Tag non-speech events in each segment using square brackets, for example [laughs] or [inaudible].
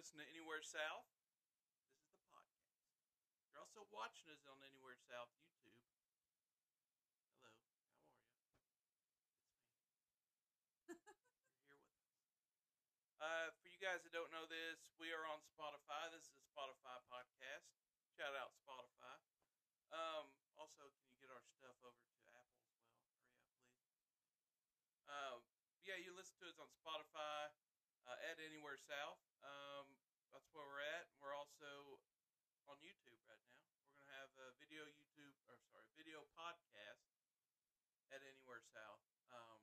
You're to Anywhere South. This is the podcast. You're also watching us on Anywhere South YouTube. Hello, how are you? It's me. [laughs] You're here with us. Uh, for you guys that don't know this, we are on Spotify. This is a Spotify podcast. Shout out Spotify. Um, also, can you get our stuff over to Apple as well? Hurry up, please. Um, yeah, you listen to us on Spotify uh, at Anywhere South. Um, that's where we're at. We're also on YouTube right now. We're gonna have a video YouTube or sorry, video podcast at Anywhere South. Um,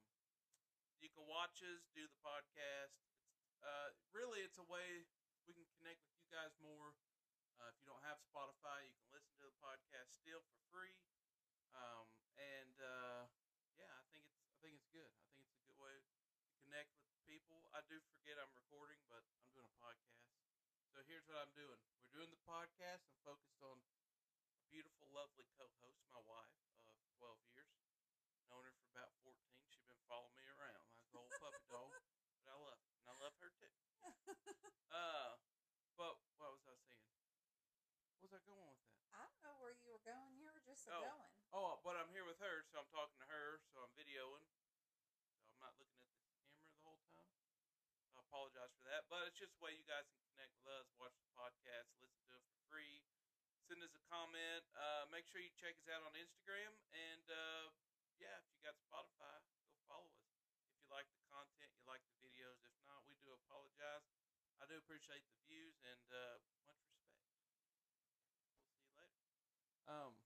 you can watch us do the podcast. It's uh, really it's a way we can connect with you guys more. Uh, if you don't have Spotify, you can listen to the podcast still for free. Um, and uh, yeah, I think it's I think it's good. I think it's a good way to connect with people. I do forget I'm recording, but I'm doing a podcast. So here's what I'm doing. We're doing the podcast. I'm focused on a beautiful, lovely co-host, my wife of 12 years. Known her for about 14. She's been following me around like a old puppy dog, [laughs] but I love it, and I love her too. [laughs] Uh, but what was I saying? What was I going with that? I don't know where you were going. You were just Oh. going. Oh, but I'm here with her, so I'm talking to her, so I'm videoing. So I'm not looking at this camera the whole time. I apologize for that, but it's just a way you guys can connect with us, watch the podcast, listen to it for free, send us a comment. Uh, make sure you check us out on Instagram, and uh, yeah, if you got Spotify, go follow us. If you like the content, you like the videos. If not, we do apologize. I do appreciate the views and uh, much respect. We'll see you later. Um,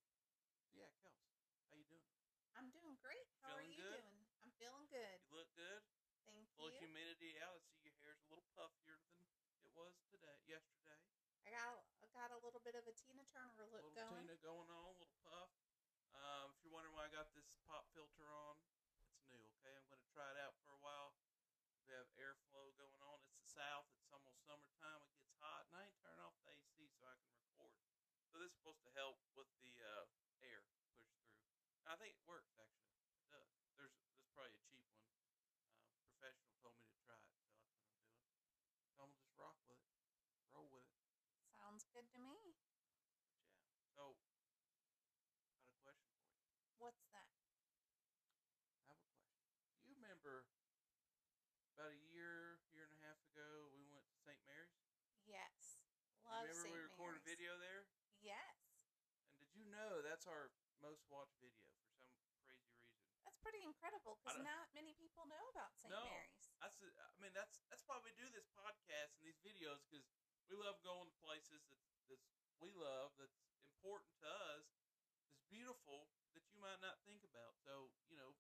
yeah, Kels, how you doing? I'm doing great. How are Feeling you good? doing? I'm feeling good. You look good. Thank Full you. humidity out. I see your hair's a little puffier than it was today, yesterday. I got I got a little bit of a Tina Turner look little going. Tina going on, little puff. Um, if you're wondering why I got this pop filter on, it's new. Okay, I'm going to try it out for a while. We have airflow going on. It's the south. It's almost summertime. It gets hot, and I ain't turning off the AC so I can record. So this is supposed to help with the uh, air push through. And I think it works actually. It does. There's there's probably a cheap one. Uh, professional told me to try it, so that's what I'm doing. So I'm gonna just rock with it, roll with it. Sounds good to me. But yeah. So I got a question for you. What's that? I have a question. You remember about a year, year and a half ago, we went to St. Mary's? Yes. Love remember St. we recorded a Mary's. video there? Yes. And did you know that's our most watched video for some crazy reason? That's pretty incredible because don't- many people know about St. No. Mary's. That's the- I mean that's that's why we do this podcast and these videos because we love going to places that's that's we love that's important to us that's beautiful that you might not think about. So you know,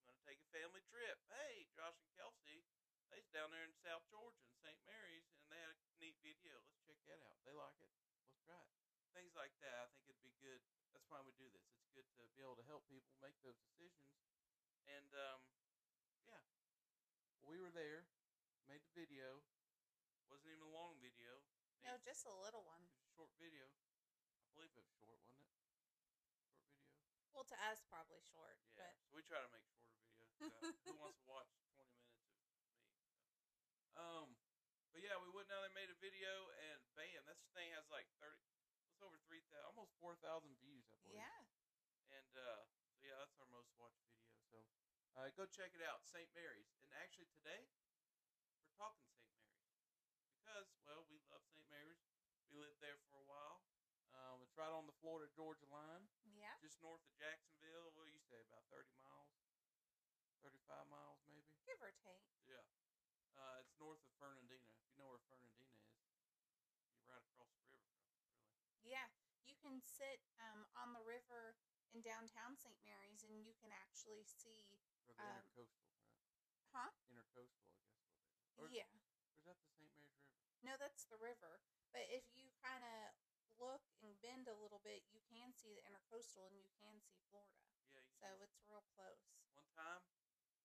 I'm gonna take a family trip. Hey, Josh and Kelsey, they's down there in South Georgia in St. Mary's and they had a neat video. Let's check that out. They like it. Let's try it. Things like that. I think it'd be good. That's why we do this. It's good to be able to help people make those decisions. And um, yeah, we were there, made the video. Wasn't even a long video. No, It just a little one. was a short video. I believe it was short, wasn't it? Short video. Well, to us, probably short. Yeah. So we try to make shorter videos. [laughs] who wants to watch twenty minutes of me? So. Um, but yeah, we went down there, made a video, and bam, this thing has like thirty. It's over three thousand, almost four thousand views. I believe. yeah. And uh, so yeah, that's our most watched video. So uh, go check it out, St. Mary's. And actually today, we're talking St. Mary's because well, we love St. Mary's. We lived there for a while. Um, it's right on the Florida Georgia line, Yeah. just north of Jacksonville. What do you say, about thirty miles, thirty-five miles maybe? Give or take. Yeah. Uh, it's north of Fernandina. If you know where Fernandina is, you're right across the river from it, really. Yeah, you can sit um, on the river in downtown St. Mary's, and you can actually see, Or the Um, intercoastal, right? huh? Intercoastal, I guess. Or, yeah. Or is that the St. Mary's River? No, that's the river. But if you kind of look and bend a little bit, you can see the intercoastal, and you can see Florida. Yeah. So it's real close. one time,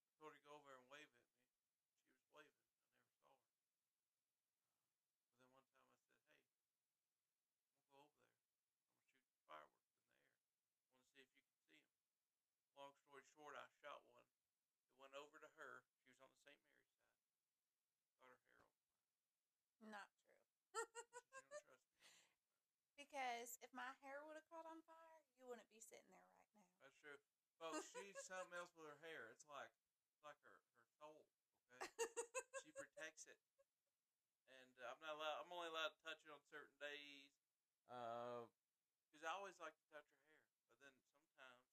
I told her to go over and wave at me. She was waving. I never saw her. Uh, but then one time I said, "Hey, I'm gonna go over there. I'm gonna shoot fireworks in the air. I want to see if you can see them." Long story short, I shot one. It went over to her. She was on the St. Mary's side. Got her hair on fire. Not because if my hair would have caught on fire, you wouldn't be sitting there right now. That's true. Folks, she's something else with her hair. It's like it's like her her soul. Okay, she [laughs] protects it, and uh, I'm not allowed. I'm only allowed to touch it on certain days. Because I always like to touch her hair, but then sometimes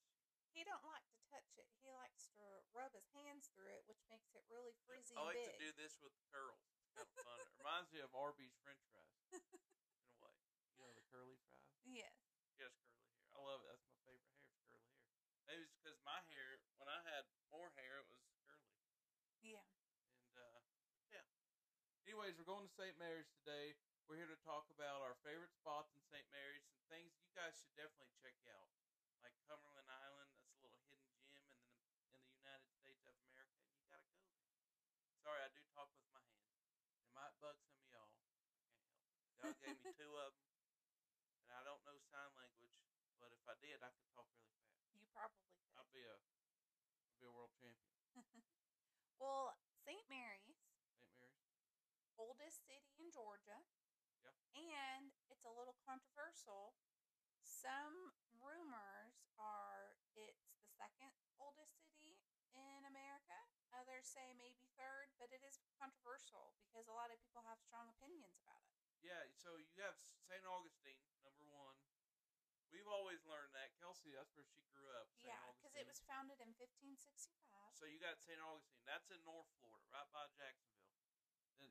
He don't like to touch it. He likes to rub his hands through it, which makes it really frizzy I like big. to do this with curls. It's kind of fun. it [laughs] reminds me of Arby's French fries in a way. You know the curly fries. Yes. She has curly hair. I love it. That's my favorite hair. It's curly hair. Maybe it's because my hair, when I had more hair, it was curly. Yeah. And uh, yeah. Anyways, we're going to St. Mary's today. We're here to talk about our favorite spots in St. Mary's and things you guys should definitely check out, like Cumberland Island. That's a little hidden gem in the in the United States of America, and you gotta go there. Sorry, I do talk with my hands. It might bug some of y'all. I can't help it. God gave me two of them, and I don't know sign language. But if I did, I could talk really fast. You probably could. I'd be a I'd be a world champion. [laughs] well, St. Mary's, St. Mary's. oldest city in Georgia. Yeah. And it's a little controversial. Some rumors are it's the second oldest city in America. Others say maybe third, but it is controversial because a lot of people have strong opinions about it. Yeah, so you have St. Augustine. We've always learned that. Kelsey, that's where she grew up. St. Yeah, because it was founded in 1565. So you got St. Augustine. That's in North Florida, right by Jacksonville. Then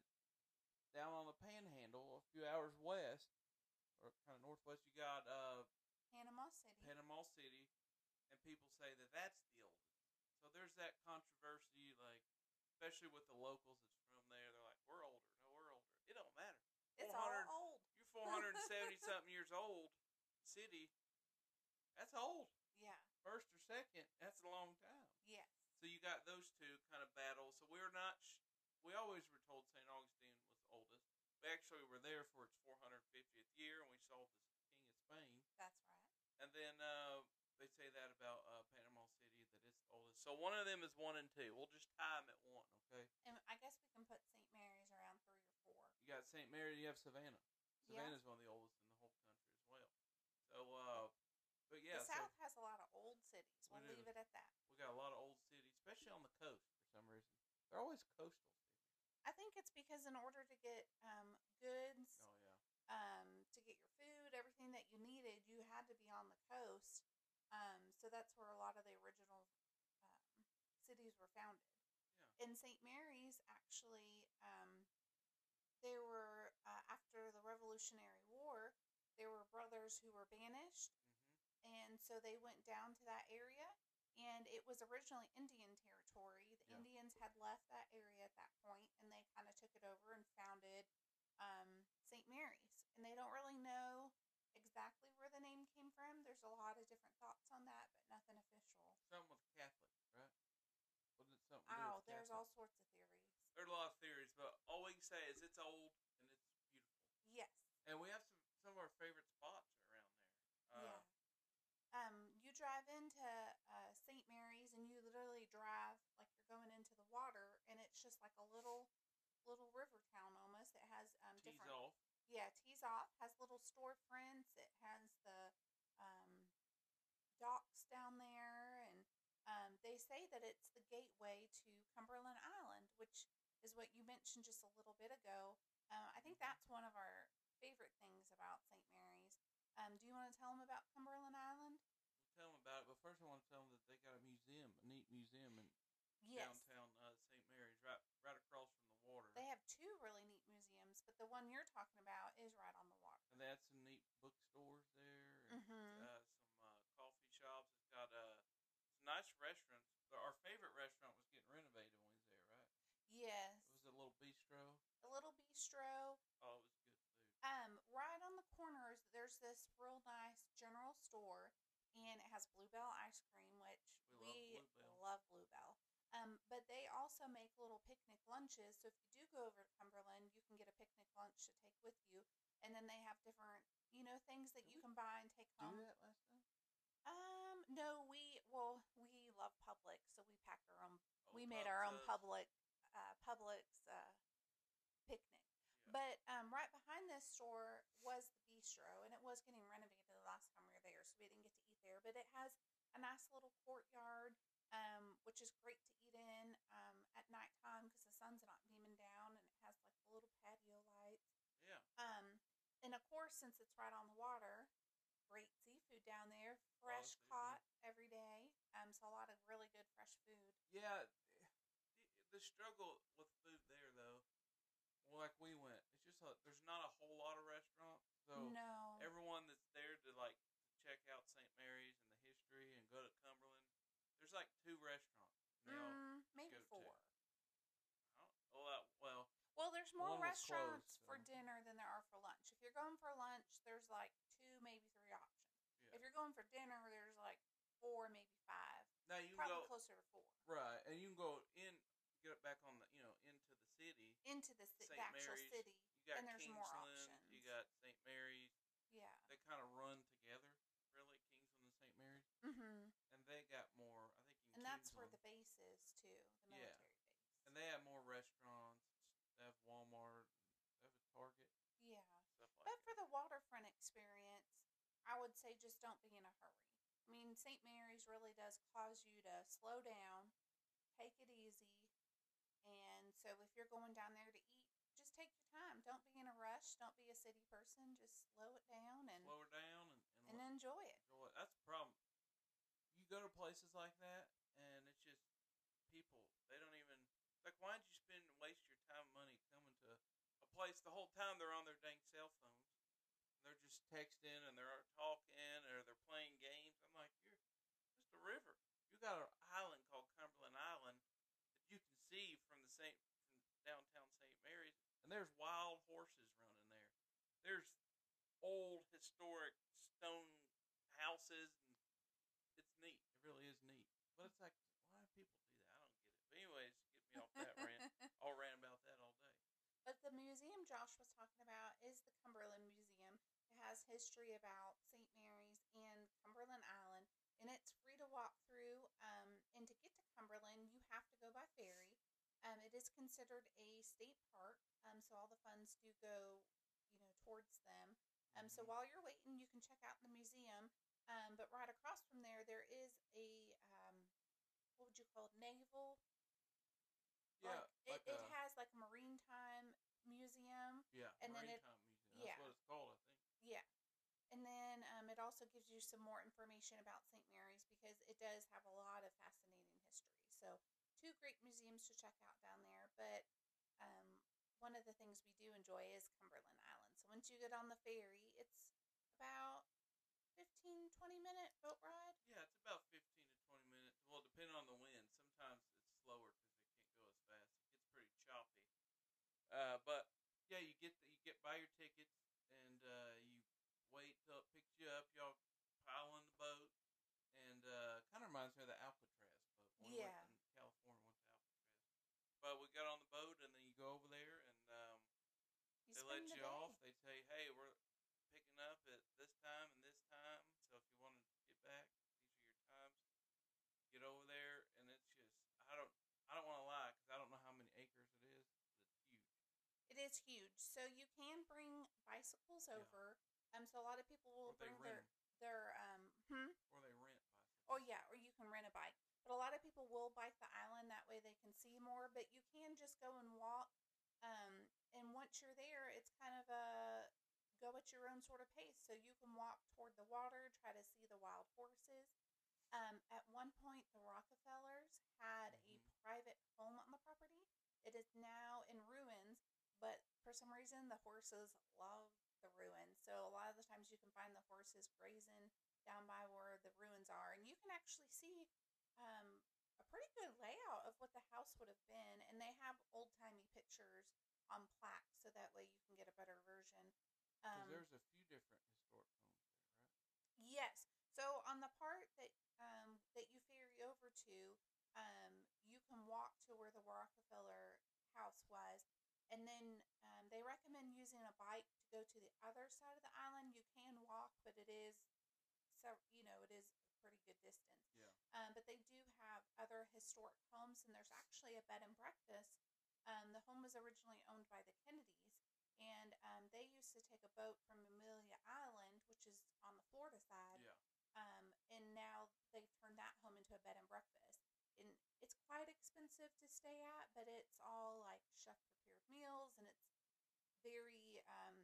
down on the panhandle, a few hours west, or kind of northwest, you got uh, Panama City. Panama City, and people say that that's the oldest. So there's that controversy, like, especially with the locals that's from there. They're like, we're older. No, we're older. It don't matter. it's all old. You're 470 something years old, city. That's old. Yeah. First or second, that's a long time. Yes. So you got those two kind of battles. So we're not. Sh- we always were told St. Augustine was the oldest. We actually were there for its 450th year, and we saw the King of Spain. That's right. And then uh, they say that about uh, Panama City that it's the oldest. So one of them is one and two. We'll just tie them at one, okay? And I guess we can put St. Mary's around three or four. You got St. Mary. You have Savannah. Savannah's one of the oldest in the whole country as well. So, uh, but yeah, the so South has a lot of old cities. We We'll do. leave it at that. we got a lot of old cities, especially on the coast for some reason. They're always coastal cities. I think it's because in order to get um, goods, Oh yeah. um, to get your food, everything that you needed, you had to be on the coast. Um, so that's where a lot of the original um, cities were founded. Yeah. In St. Mary's, actually, um, there were uh, after the Revolutionary War, there were brothers who were banished and so they went down to that area and it was originally indian territory the Yeah. indians had left that area at that point and they kind of took it over and founded um, st mary's and they don't really know exactly where the name came from there's a lot of different thoughts on that but nothing official Something with Catholic, right? Wasn't it something? oh there's Catholic? all sorts of theories There's a lot of theories, but all we can say is it's old and it's beautiful, yes and we have some some of our favorite spots around there. Uh, yeah um, you drive into uh, St. Mary's and you literally drive like you're going into the water, and it's just like a little, little river town almost. It has um, Tease different, off. yeah, tees off. Has little storefronts. It has the um, docks down there, and um, they say that it's the gateway to Cumberland Island, which is what you mentioned just a little bit ago. Um, I think Mhm. that's one of our favorite things about St. Mary's. Um, do you want to tell them about Cumberland Island? Tell them about it, but first I want to tell them that they got a museum, a neat museum in Yes. downtown uh, St. Mary's, right right across from the water. They have two really neat museums, but the one you're talking about is right on the water. and they had some neat bookstores there, and Mhm. uh, some uh, coffee shops. It's got uh, some nice restaurants. Our favorite restaurant was getting renovated when we was there, right? Yes. It was a little bistro. a little bistro. Oh, it was good food. Um, right on the corners, there's this real nice general store, and it has Bluebell ice cream, which We we, love Bluebell. love Bluebell. Um, but they also make little picnic lunches. So if you do go over to Cumberland, you can get a picnic lunch to take with you, and then they have different, you know, things that Did you can buy and take Do home. that last time? Um, no, we well, we love Publix, so we packed our own. Oh, we made our own Publix. public, uh, Publix uh, picnic. Yeah. But um, right behind this store was the bistro, and it was getting renovated the last time we were there, so we didn't get to eat there. But it has a nice little courtyard, um, which is great to eat in um, at nighttime because the sun's not beaming down, and it has like the little patio lights. Yeah. Um, and of course, since it's right on the water, great seafood down there, fresh caught every day. Um, so a lot of really good fresh food. Yeah. The, the struggle with food there, though, like we went, it's just a, there's not a whole lot of restaurants. So no, everyone that's there to like to check out St. Mary's and the history and go to Cumberland, there's like two restaurants. And they all, mm, maybe four. I don't, well, well, Well, there's more restaurants closed, for dinner than there are for lunch. If you're going for lunch, there's like two, maybe three options. yeah. If you're going for dinner, there's like four, maybe five. now you Probably go closer to four. right, and you can go in, get it back on the, you know, into the city. Into the, ci- the actual Mary's, city. You got And there's more Kingsland, you got St. Mary's. Yeah. They kind of run together, really, Kingsland and St. Mary's, Mm-hmm. and they got more. I think in And that's where Kingsland- the base is, too. The Yeah. military base. and they have more restaurants. They have Walmart. They have a Target. yeah. Like But that. for the waterfront experience, I would say just don't be in a hurry. I mean, St. Mary's really does cause you to slow down, take it easy. And so if you're going down there to eat, just take your time. Don't be in a rush. Don't be a city person. Just slow it down and, Slow her down and, and, and let- enjoy it. enjoy it. That's the problem. You go to places like that, and it's just people. They don't even like. Why'd you spend and waste your time and money coming to a place the whole time they're on their dang cell phones? They're just texting and they're talking or they're playing games. I'm like, you're just a river. You got an island called Cumberland Island that you can see from the Saint from downtown St. Mary's, and there's wild horses running there. There's old historic stone houses and it's neat. It really is neat. But it's like why do people do that? I don't get it. But anyways, get me off that rant. I'll rant about that all day. But the museum Josh was talking about is the Cumberland Museum. It has history about St. Mary's and Cumberland Island, and it's free to walk through. Um, and to get to Cumberland, you have to go by ferry. Um, it is considered a state park, um, so all the funds do go, you know, towards them. Um, so Mhm. while you're waiting, you can check out the museum. Um, but right across from there, there is a um, what would you call it? Naval Yeah, like, like it, it has like a maritime museum Yeah, and then it- Museum. That's yeah. what it's called, I think. yeah and then um, it also gives you some more information about st mary's because it does have a lot of fascinating history so two great museums to check out down there but um, one of the things we do enjoy is cumberland island so once you get on the ferry it's about 15 20 minute boat ride Yeah, it's about fifteen to twenty minutes. Well, depending on the wind. Sometimes it's slower because they can't go as fast. It gets pretty choppy. Uh, but yeah, you get the, you get buy your tickets and uh, you wait till it picks you up. Y'all pile in the boat, and uh, kind of reminds me of the Alcatraz boat. When Yeah. in California, went to Alcatraz. But we got on the boat, and then you go over there, and um, you they let you day. off. They tell you, hey, we're picking up at this time and this time. So if you want to get back, these are your times. Get over there, and it's just I don't I don't want to lie because I don't know how many acres it is, but it's huge. It is huge. So you can bring bicycles Yeah. over. Um, so a lot of people will bring their their um. Hmm? Or they rent bicycles. Oh yeah, or you can rent a bike. But a lot of people will bike the island that way they can see more. But you can just go and walk. Um, and once you're there, it's kind of a go at your own sort of pace. So you can walk toward the water, try to see the wild horses. Um, at one point, the Rockefellers had a Mhm. private home on the property. It is now in ruins, but for some reason, the horses love the ruins. So a lot of the times, you can find the horses grazing down by where the ruins are, and you can actually see um, a pretty good layout of what the house would have been. And they have old timey pictures on plaques, so that way you can get a better version. Um, there's a few different historic homes there, right? Yes. So on the part that um, that you ferry over to, um, you can walk to where the Rockefeller house was, and then um, they recommend using a bike to go to the other side of the island. You can walk, but it is so you know it is a pretty good distance. Yeah. Um, but they do have other historic homes, and there's actually a bed and breakfast. Um, the home was originally owned by the Kennedys, and um, they used to take a boat from Amelia Island, which is on the Florida side, Yeah. um, and now they've turned that home into a bed and breakfast. And it's quite expensive to stay at, but it's all like chef meals, and it's very, um,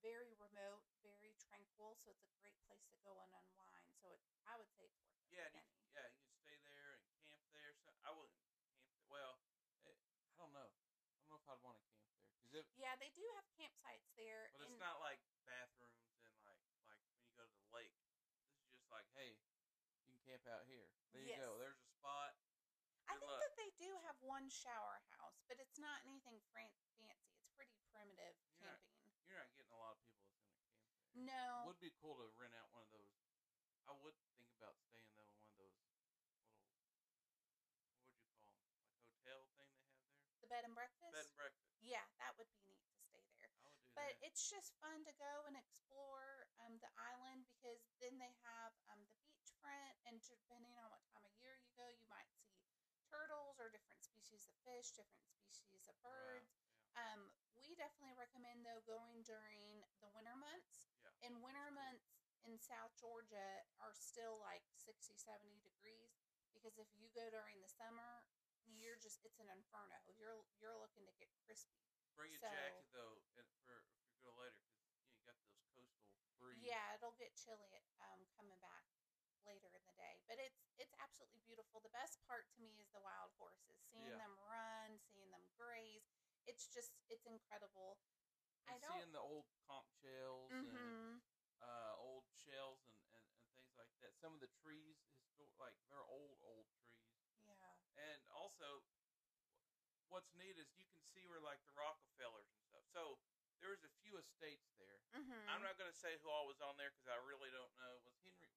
very remote, very tranquil. So it's a great place to go and unwind. So it, I would say it's worth it. Yeah, you, yeah, you can stay there and camp there. So I wouldn't camp there. Well, it, I don't know. I don't know if I'd want to camp there because Yeah, they do have campsites there. but it's and- not like bathrooms and like like when you go to the lake. This is just like, hey, you can camp out here. There you go. There's a spot. I Good think luck. that they do have one shower house, but it's not anything fran- fancy. It's pretty primitive You're not- camping. You're not getting a lot of people that's gonna camp there. No. Would be cool to rent out one of those. I would think about staying though in one of those little. What would you call them? Like hotel thing they have there. the bed and breakfast? Bed and breakfast. yeah, that would be neat to stay there. I would do But that. it's just fun to go and explore um, the island because then they have um, the beachfront, and depending on what time of year you go, you might see turtles or different species of fish, different species of birds. Um, we definitely recommend though going during the winter months. Yeah. And winter cool. months in South Georgia are still like 60, 70 degrees because if you go during the summer, you're just it's an inferno. You're you're looking to get crispy. Bring a So- jacket though, and for if you go later, because you, know, you got those coastal breeze. Yeah, it'll get chilly um, coming back later in the day, but it's it's absolutely beautiful. The best part to me is the wild horses, seeing Yeah. them run, seeing them graze. It's just it's incredible. and I don't- seeing the old conch shells and hmm uh, old shells and, and, and things like that. Some of the trees, histor- like they're old old trees, Yeah. and also what's neat is you can see where like the Rockefellers and stuff. So there was a few estates there. hmm I'm not going to say who all was on there because I really don't know. Was Henry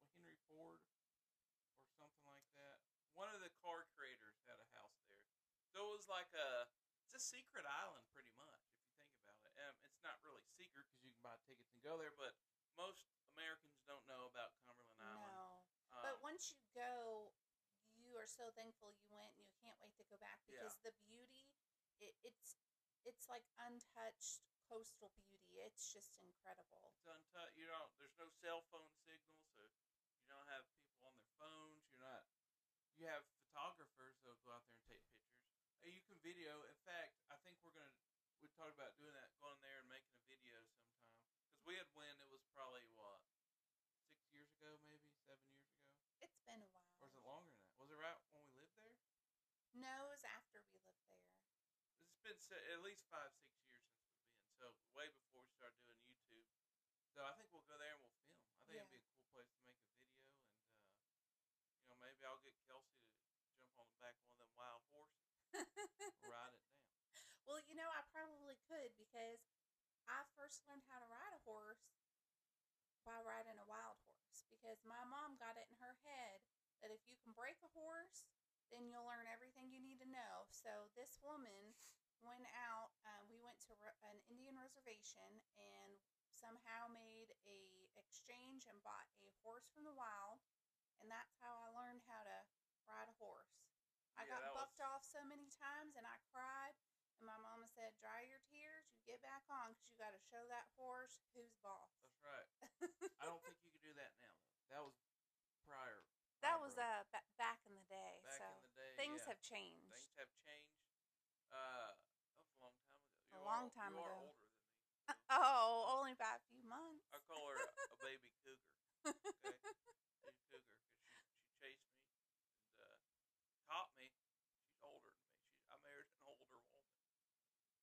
Ford or something like that? One of the car creators had a house there, so it was like a it's a secret island pretty much if you think about it. Um, it's not really secret because you can buy tickets and go there, but most Americans don't know about Cumberland Island. No. Um, But once you go, you are so thankful you went, and you can't wait to go back Yeah. because the beauty, it, it's it's like untouched coastal beauty. It's just incredible. it's untouched. You don't. There's no cell phone signal, so don't have people on their phones. You're not. You have photographers that'll go out there and take pictures. Uh, You can video. In fact, I think we're gonna. We talked about doing that, going there and making a video sometime. Because we had when it was probably what six years ago, maybe seven years ago, It's been a while. or is it longer than that? Was it right when we lived there? No, it was after we lived there. It's been at least five, six years since we've been. So way before we started doing YouTube. So I think we'll go there and we'll film. I think it'd Yeah. be a cool place to make a video, and uh, you know maybe I'll get Kelsey to jump on the back of one of them wild [laughs] ride it down. well, you know, I probably could because I first learned how to ride a horse by riding a wild horse because my mom got it in her head that if you can break a horse, then you'll learn everything you need to know. So this woman went out. Um, we went to re- an Indian reservation and somehow made a exchange and bought a horse from the wild, and that's how I learned how to ride a horse. I Yeah, got was- bucked off so many times, and I cried. And my mama said, "Dry your tears. You get back on because you got to show that horse who's boss." That's right. I don't think you could do that now. That was prior. that was uh ba- back in the day. back so in the day. things yeah. have changed. things have changed. Uh, that was a long time ago. A You long time you are ago. older than me. [laughs] so Oh, only by a few months. I call her a, a baby cougar. Okay, [laughs] she's a cougar because she she chased me and uh, caught me. She's older than me. She I married an older woman.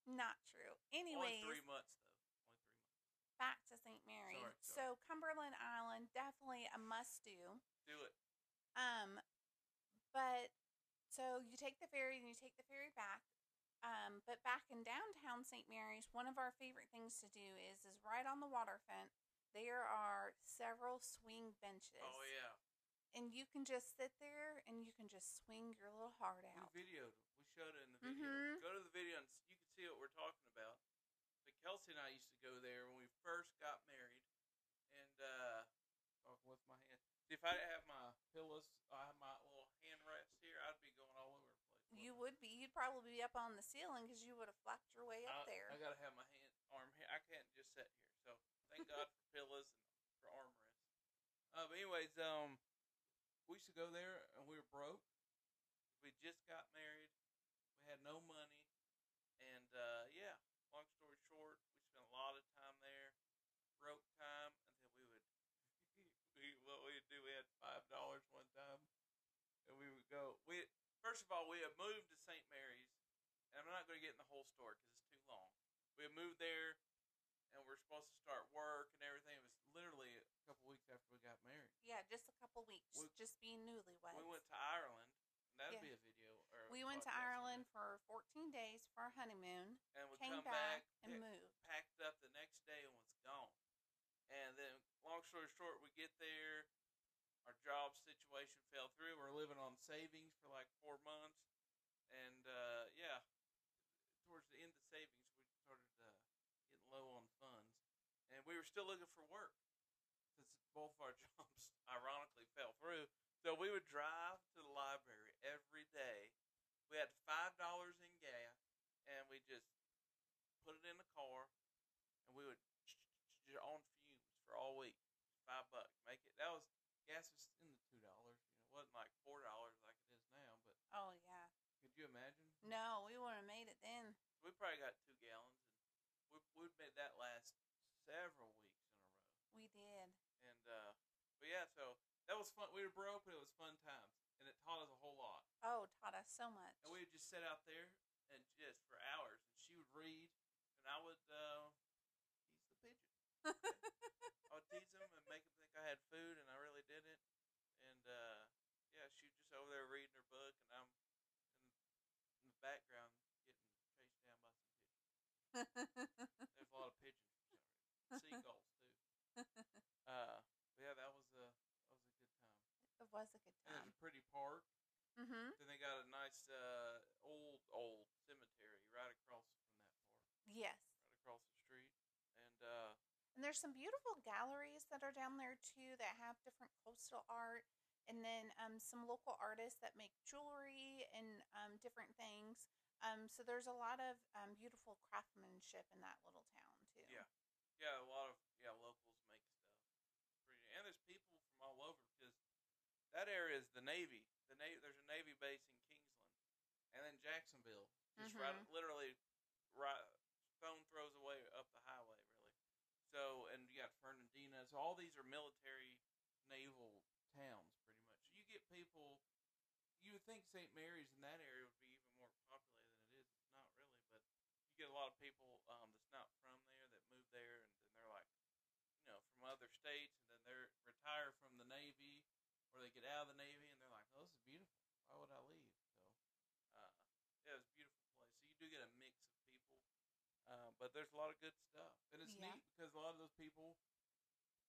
Not true. Anyways, Only three months though. Only three months. back to St. Mary. Sorry, So. Cumberland Island definitely a must do. Do it. Um, but so you take the ferry and you take the ferry back. Um, but back in downtown St. Mary's, one of our favorite things to do is is right on the waterfront. There are several swing benches. Oh yeah. And you can just sit there and you can just swing your little heart out. We videoed. We showed it see what we're talking about. But Kelsey and I used to go there when we first got married, and uh, talking with my hand. See, if I didn't have my pillows, I have my little hand rest here, I'd be going all over the place. You would be. You'd probably be up on the ceiling because you would have flapped your way up I, there. I gotta have my hand arm here. I can't just sit here. So thank God [laughs] for pillows and for armrests. Uh, but anyways, um, we used to go there and we were broke. We just got married. We had no money uh, yeah. Long story short, we spent a lot of time there, broke time, and then we would. [laughs] we what we'd do, we had five dollars one time, and we would go. We first of all we had moved to St. Mary's, and I'm not going to get in the whole story because it's too long. We had moved there, and we're supposed to start work and everything. It was literally a couple weeks after we got married. Yeah, just a couple weeks, We- just being newlyweds. We went to Ireland. And that'd Yeah. be a video. Or We went to Ireland for 14 days for our honeymoon, and we came come back, back, and moved. packed up the next day and was gone. And then, long story short, we get there. Our job situation fell through. We're living on savings for like four months, and uh, yeah, towards the end of savings, we started uh, getting low on funds, and we were still looking for work since both of our [laughs] jobs ironically fell through. So we would drive to the library every day. We had five dollars in gas, and we just put it in the car, and we would on fumes for all week. Five bucks, make it. That was gas was in the two dollars. You know, it wasn't like four dollars like it is now. But Oh, yeah. could you imagine? No, we wouldn't have made it then. We probably got two gallons, and we we'd made that last several weeks in a row. We did. And uh, but yeah, so that was fun. We were broke, but it was fun times, taught us a whole lot. Oh, taught us so much. And we would just sit out there and just for hours, and she would read, and I would uh, tease the pigeon. [laughs] I would tease him and make him think I had food, and I really didn't. And uh, yeah, she was just over there reading her book, and I'm in, in the background getting chased down by some pigeons. [laughs] There's a lot of pigeons for some reason. Seagulls too. Uh, but yeah, that was a that was a good time. it was a good time. a pretty park. Mm-hmm. Then they got a nice uh, old old cemetery right across from that park, Yes. right across the street. And uh, And there's some beautiful galleries that are down there too that have different coastal art, and then um, some local artists that make jewelry and um, different things. Um, so there's a lot of um, beautiful craftsmanship in that little town too. Yeah. yeah, a lot of yeah locals make stuff. It's pretty, and there's people from all over because that area is the Navy. The Navy there's a Navy base in Kingsland, and then Jacksonville, just right Mhm. literally right stone throws away up the highway really. So and you got Fernandina. So all these are military naval towns pretty much. You get people. You would think St. Mary's in that area would be even more populated than it is. It's not really, but you get a lot of people um, that's not from there that move there, and then they're like, you know, from other states, and then they're retire from the Navy, or they get out of the Navy, and they're like, oh, this is beautiful. Why would I leave? So, uh, yeah, it's a beautiful place. So you do get a mix of people, uh, but there's a lot of good stuff, and it's Yeah. neat because a lot of those people,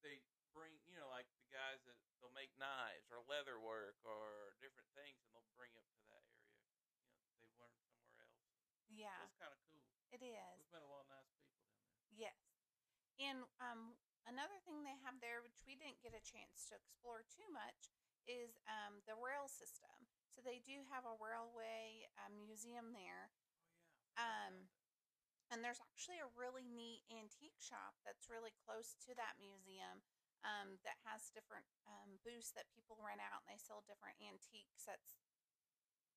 they bring, you know, like the guys that they'll make knives or leather work or different things, and they'll bring it to that area, you know, they've learned somewhere else. So Yeah, it's kind of cool. it is. We've met a lot of nice people down there. Yes. And um, another thing they have there, which we didn't get a chance to explore too much, is um, the rail system. So they do have a railway uh, museum there. Oh yeah. I forgot about Um. And there's actually a really neat antique shop that's really close to that museum um, that has different um, booths that people rent out and they sell different antiques. That's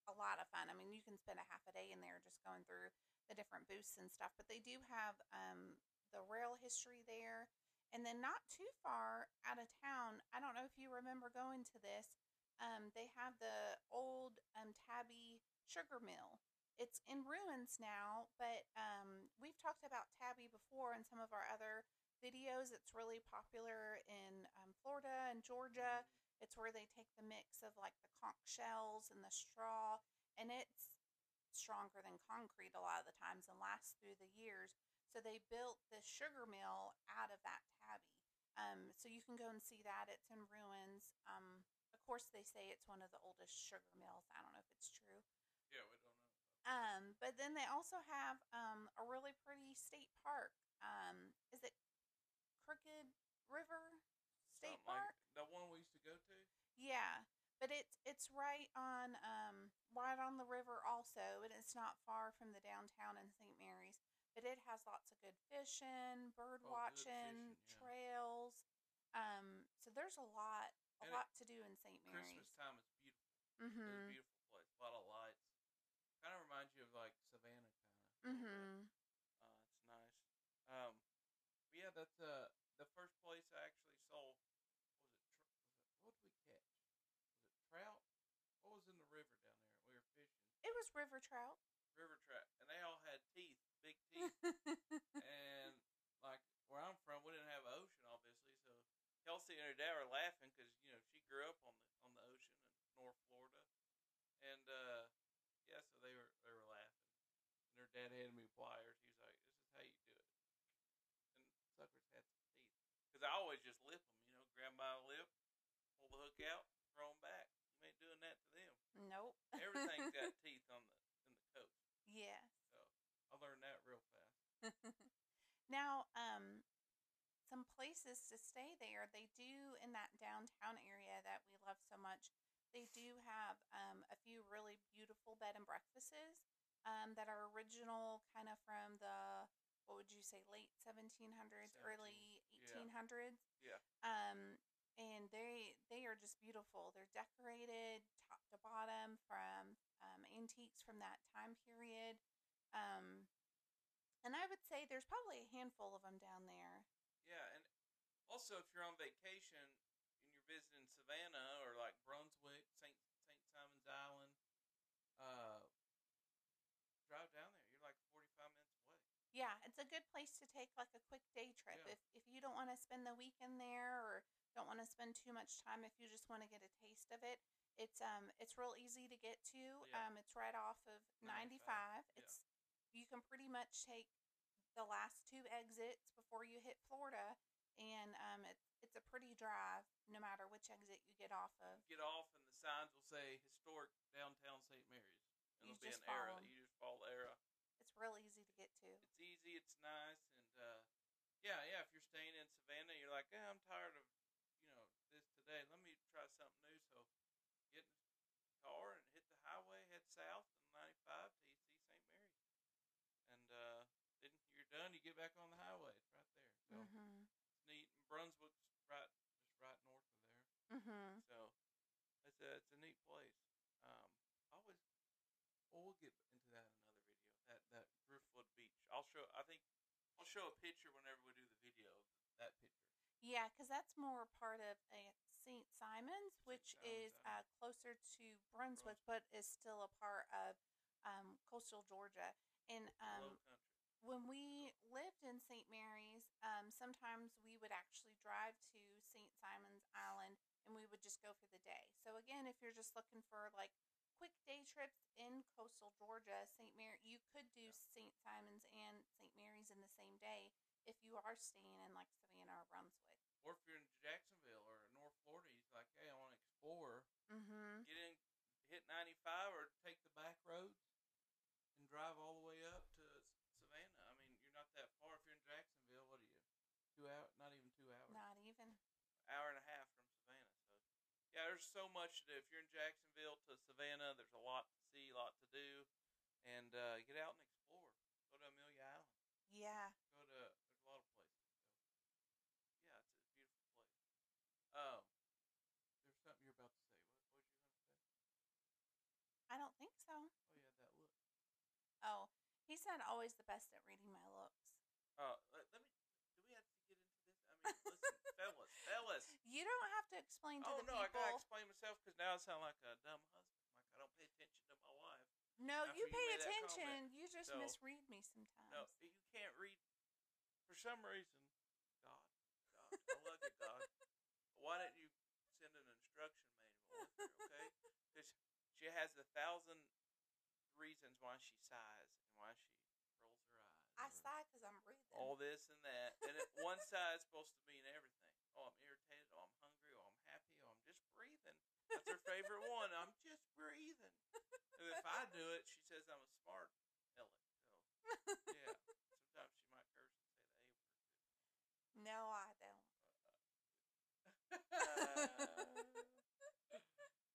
a lot of fun. I mean, you can spend a half a day in there just going through the different booths and stuff. But they do have um, the rail history there. And then not too far out of town, I don't know if you remember going to this, um, they have the old um, Tabby sugar mill it's in ruins now, but um, we've talked about Tabby before in some of our other videos. It's really popular in um, Florida and Georgia. It's where they take the mix of like the conch shells and the straw, and it's stronger than concrete a lot of the times and lasts through the years. So they built this sugar mill out of that Tabby. Um, so you can go and see that. It's in ruins. Um, of course, they say it's one of the oldest sugar mills. I don't know if it's true. Yeah, we don't know. Um, but then they also have um, a really pretty state park. Um, is it Crooked River State Something like Park? the one we used to go to. Yeah, but it's it's right on um, right on the river also, and it's not far from the downtown in St. Mary's. But it has lots of good fishing, bird Oh, watching, fishing, yeah. trails. Um, so there's a lot a And it- lot to do in St. Christmas Mary's. time is beautiful. It's a Mm-hmm. beautiful place. A lot of lights. Kind of reminds you of like Savannah, kind of. Mm-hmm. Uh, it's nice. Um, but yeah, that's uh the first place I actually saw. Was it? Tr- was it? What did we catch? Was it trout? What was in the river down there? We were fishing. It was river trout. River trout, and they all had teeth, big teeth. [laughs] and like where I'm from, we didn't have an ocean, obviously. So Kelsey and her dad were laughing because you know she grew up on the on the ocean in North Florida, and uh, yeah, so they were they were laughing. And her dad handed me pliers. He was like, "This is how you do it." And suckers had some teeth because I always just lip them, you know, grab my lip, pull the hook out, throw them back. You ain't doing that to them. nope. Everything's [laughs] got teeth on the in the coast, yes. so I learned that real fast. [laughs] now, um, some places to stay there. They do in that downtown area that we love so much. They do have um, a few really beautiful bed and breakfasts um, that are original, kind of from the what would you say, late seventeen hundreds, early yeah. eighteen hundreds. Yeah. Um, and they they are just beautiful. They're decorated top to bottom from um, antiques from that time period. Um, and I would say there's probably a handful of them down there. Yeah, and also if you're on vacation and you're visiting Savannah or like Brunswick, Saint Saint Simon's Island, uh, drive down there. You're like 45 minutes away. Yeah, it's a good place to take like a quick day trip. Yeah. If if you don't want to spend the weekend there or don't want to spend too much time, if you just want to get a taste of it, it's um it's real easy to get to. Yeah. Um, it's right off of 95, 95. yeah. It's you can pretty much take the last two exits before you hit Florida, and um it's it's a pretty drive no matter which exit you get off of. Get off, and the signs will say historic downtown St. Mary's. And You there'll be an era. You just follow the era. It's real easy to get to. It's easy. It's nice, and uh, yeah, yeah. If you're staying in Savannah, you're like, eh, I'm tired of you know this today. Let me try something new. So get in the car and hit the highway, head south on 95 till you see St. Mary's, and uh, then you're done. You get back on the highway. It's right there. So Mm-hmm. it's neat. And Brunswick's right just right north of there. Mm-hmm. So it's a it's a neat place. Um, I always well we'll get into that in another video. That that Driftwood Beach. I'll show. I think I'll show a picture whenever we do the video. of That picture. Yeah, because that's more part of a St. Simon's, which Simon's is uh, closer to Brunswick, but is still a part of um, coastal Georgia. And um. When we lived in St. Mary's, um, sometimes we would actually drive to St. Simon's Island and we would just go for the day. So again, if you're just looking for like quick day trips in coastal Georgia, St. Mary, you could do Yeah. St. Simon's and St. Mary's in the same day if you are staying in like Savannah or Brunswick. Or if you're in Jacksonville or North Florida, you're like, hey, I want to explore. Mm-hmm. Get in, hit 95 or take the back roads and drive all the way up to S- Savannah. I mean, you're not that far. If you're in Jacksonville, what are you? Two hours? Not even two hours. Not even. hour and a half from Savannah. So, yeah, there's so much to do. If you're in Jacksonville to Savannah, there's a lot to see, a lot to do, and uh, get out and explore. Go to Amelia Island. Yeah. Go to there's a lot of places. So, yeah, it's a beautiful place. Um, there's something you're about to say. What, what was you going to say? I don't think so. Oh, yeah, that look. Oh, he said always the best at reading my looks. Uh, let, let me. Do we have to get into this? I mean, listen, fellas, fellas. You don't have to explain to Oh the no, I people. gotta explain myself because now I sound like a dumb husband. Like I don't pay attention to my wife. no, after you you pay that attention. You just So- misread me sometimes. No, you can't read. For some reason, God, God, I love you, God. Why didn't you send an instruction manual with her? Okay, [laughs] because she has a thousand reasons why she sighs and why she rolls her eyes. I sigh because I'm breathing. All this and that, and it, one sigh is supposed to mean everything. Oh, I'm irritated. Oh, I'm hungry. Oh, I'm happy. Oh, I'm just breathing. That's her favorite one. I'm just breathing. And if I do it, she says I'm a smart aleck. So yeah, sometimes she might curse and say the a word no, I don't.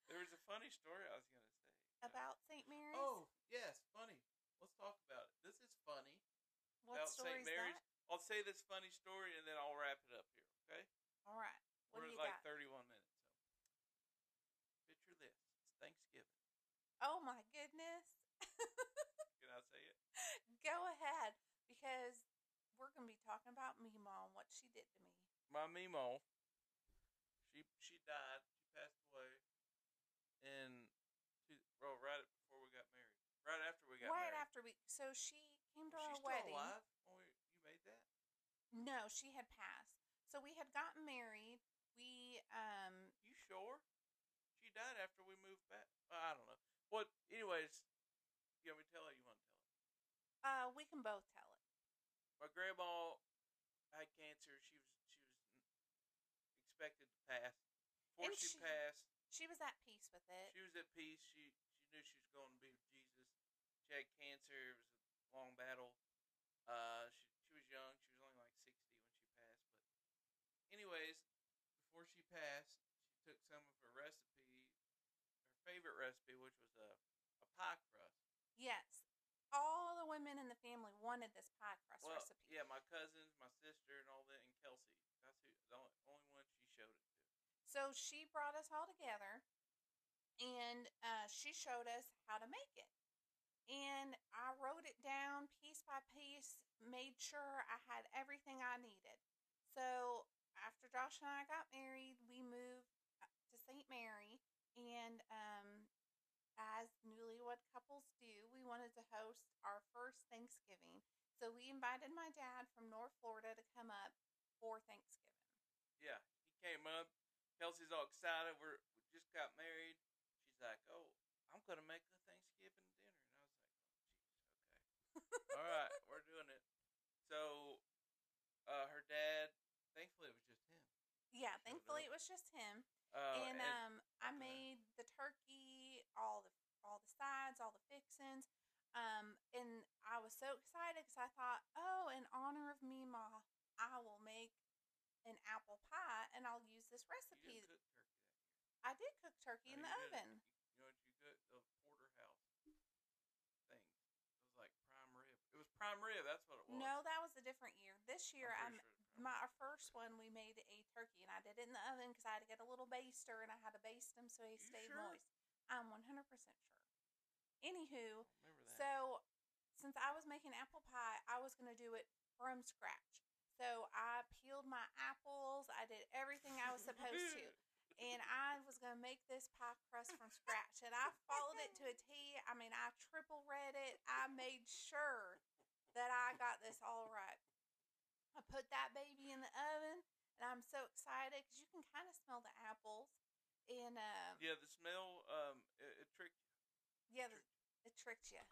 there was a funny story I was gonna say Uh, About St. Mary's? Oh yes, funny. Let's talk about it. This is funny. what about story St. is Mary's. that? I'll say this funny story and then I'll wrap it up here. Okay. All right. What We're do you like got? 31 minutes. So picture this. It's Thanksgiving. Oh my goodness. [laughs] Can I say it? Go ahead because we're going to be talking about Meemaw and what she did to me. My Meemaw, she she died. She passed away in she, well, right before we got married. Right after we got right married. after we so she came to well, our she's wedding. Still alive? When we, you made that? No, she had passed. So we had gotten married. We um You sure? She died after we moved back. Well, I don't know. What? Anyways, you want me to tell her? You want to tell her? uh we can both tell it. My grandma had cancer. She was she was expected to pass. Before she, she- passed, She was at peace with it. she was at peace. She she knew she was going to be with Jesus. She had cancer. It was a long battle. Uh, she she was young. She was only like sixty when she passed. But, anyways, before she passed, she took some of her recipe, her favorite recipe, which was a a pie crust. Yes. All the women in the family wanted this pie crust well, recipe. yeah, my cousins, my sister, and all that, and Kelsey. That's who the only, only one she showed it to. So she brought us all together and uh, she showed us how to make it. And I wrote it down piece by piece, made sure I had everything I needed. So after Josh and I got married, we moved uh, to St. Mary. And um, as newlywed couples do, we wanted to host our first Thanksgiving. So we invited my dad from North Florida to come up for Thanksgiving. Yeah, he came up. Kelsey's all excited. We're we just got married. She's like, "Oh, I'm gonna make a Thanksgiving dinner," and I was like, "Oh, jeez, okay, all right, we're doing it." So, uh, her dad. Thankfully, it was. Yeah, thankfully it was just him. Uh, and um, I okay. made the turkey, all the all the sides, all the fixins. Um, and I was so excited because I thought, oh, in honor of me, Meemaw, I will make an apple pie and I'll use this you recipe. didn't cook turkey that year. I did cook turkey in the didn't. oven. You, you know what you cooked? The porterhouse things. It was like prime rib. It was prime rib. That's what it was. No, that was a different year. This year, I'm I'm, sure it was prime my our first one we made a turkey and I did it in the oven because I had to get a little baster and I had to baste him so he You stayed sure? moist. I'm 100% sure. Anywho, I remember that. So, since I was making apple pie, I was going to do it from scratch. So, I peeled my apples, I did everything I was supposed to, and [laughs] I was going to make this pie crust from scratch. And I followed it to a T. I mean, I triple read it, I made sure that I got this all right. I put that baby in the oven, and I'm so excited because you can kind of smell the apples. And uh, yeah, the smell. Um, it, it tricked you. yeah, It the, tricked it tricked you.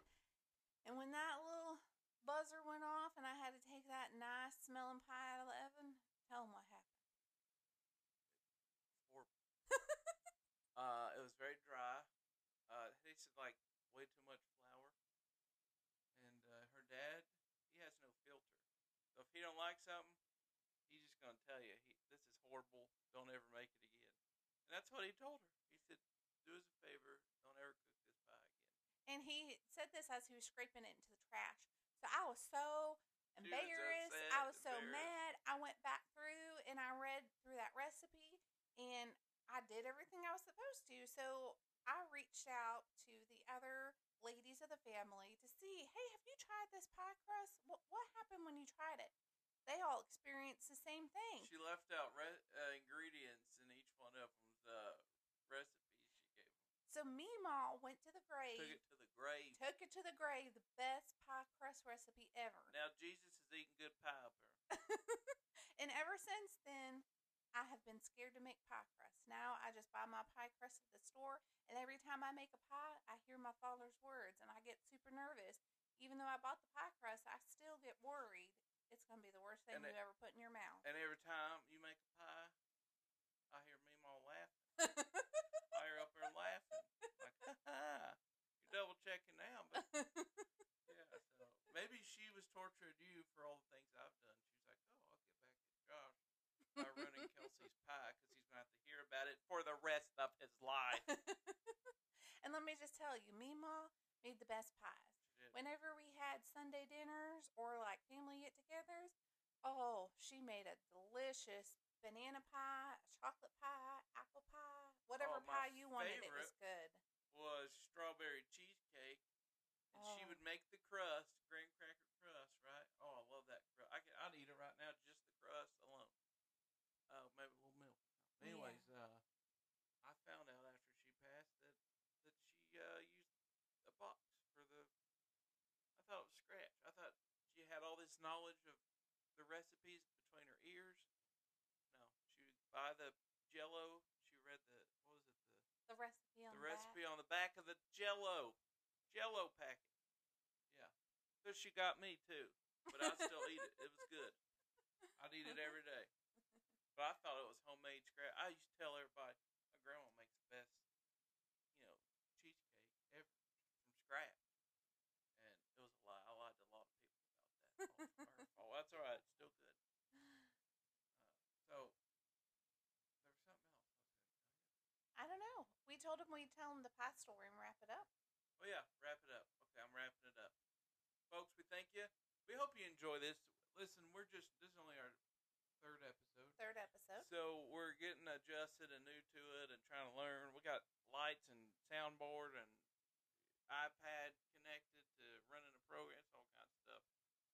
And when that little buzzer went off and I had to take that nice smelling pie out of the oven, tell them what happened. [laughs] horrible. uh, it was very dry. Uh, it tasted like way too much flour. And uh, her dad, he has no filter. So if he don't like something, he's just gonna tell you, he, "This is horrible. Don't ever make it again." And that's what he told her. He said, "Do us a favor. Don't ever cook this pie again." And he said this as he was scraping it into the trash. So I was so She was embarrassed. I was so mad. I went back through and I read through that recipe and I did everything I was supposed to. So I reached out to the other ladies of the family to see, hey, have you tried this pie crust? What, what happened when you tried it? They all experienced the same thing. She left out re- uh, ingredients in each one of them's uh, recipes she gave them. So Meemaw went to the grave, Took it to the grave. took it to the grave, the best pie crust recipe ever. Now Jesus is eating good pie up there. [laughs] and ever since then, I have been scared to make pie crust. Now I just buy my pie crust at the store, and every time I make a pie, I hear my father's words, and I get super nervous. Even though I bought the pie crust, I still get worried it's going to be the worst thing And you it- ever put in your mouth. And every time you make a pie, I hear Meemaw laughing. [laughs] I hear up there laughing. Like, ha [laughs] ha. You're double checking now, but [laughs] yeah. So maybe she was torturing you for all the things I've done. She's like, oh, I'll get back at Josh by ruining Kelsey's pie because he's gonna have to hear about it for the rest of his life. and let me just tell you, Meemaw made the best pies. She. Whenever we had Sunday dinners or like family get togethers, oh, she made a delicious banana pie, chocolate pie, apple pie, whatever Oh, pie you wanted. It was good. was strawberry cheesecake, and she Oh. would make the crust, graham cracker crust, right? Oh, I love that crust. I can, I'd eat it right now, just the crust alone. Uh, maybe a little milk. Anyways, uh, I found out after she passed that that she uh, used a box for the. I thought it was scratch. I thought she had all this knowledge of the recipes between her ears. No, she would buy the Jello. She read the what was it the The recipe on the the, recipe on the back of the Jello, Jello packet. Yeah, so she got me too, but I still eat it. It was good. I'd eat it every day. But I thought it was homemade scratch. I used to tell everybody my grandma makes the best, you know, cheesecake ever from scratch, and it was a lie. I lied to a lot of people about that. All from her fault. That's all right. It's still good. Uh, so there was something else I was going to tell you. I don't know. We told him we'd tell him the story and wrap it up. Oh yeah, wrap it up. Okay, I'm wrapping it up. Folks, we thank you. We hope you enjoy this. Listen, we're just this is only our third episode. Third episode. So we're getting adjusted and new to it and trying to learn. We got lights and soundboard and iPad connected to running a program, it's all kinds of stuff.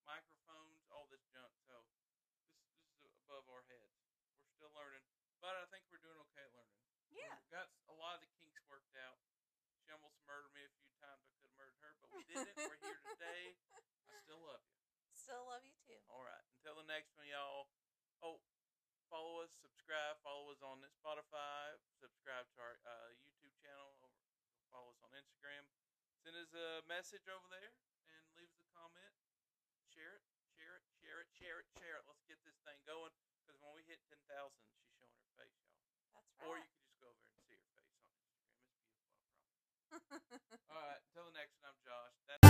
Microphones, all this junk. So this this is above our heads. We're still learning, but I think we're doing okay at learning. Yeah. We've got a lot of the kinks worked out. She almost murdered me a few times. I could have murdered her, but we didn't. We're here today. I still love you. Still love you too. All right. Until the next one, y'all. Oh, follow us, subscribe, follow us on Spotify, subscribe to our uh, YouTube channel, follow us on Instagram. Send us a message over there and leave us a comment. Share it, share it, share it, share it, share it. Let's get this thing going because when we hit 10,000, she's showing her face, y'all. That's right. Or you [laughs] All right. Until the next one, I'm Josh. That-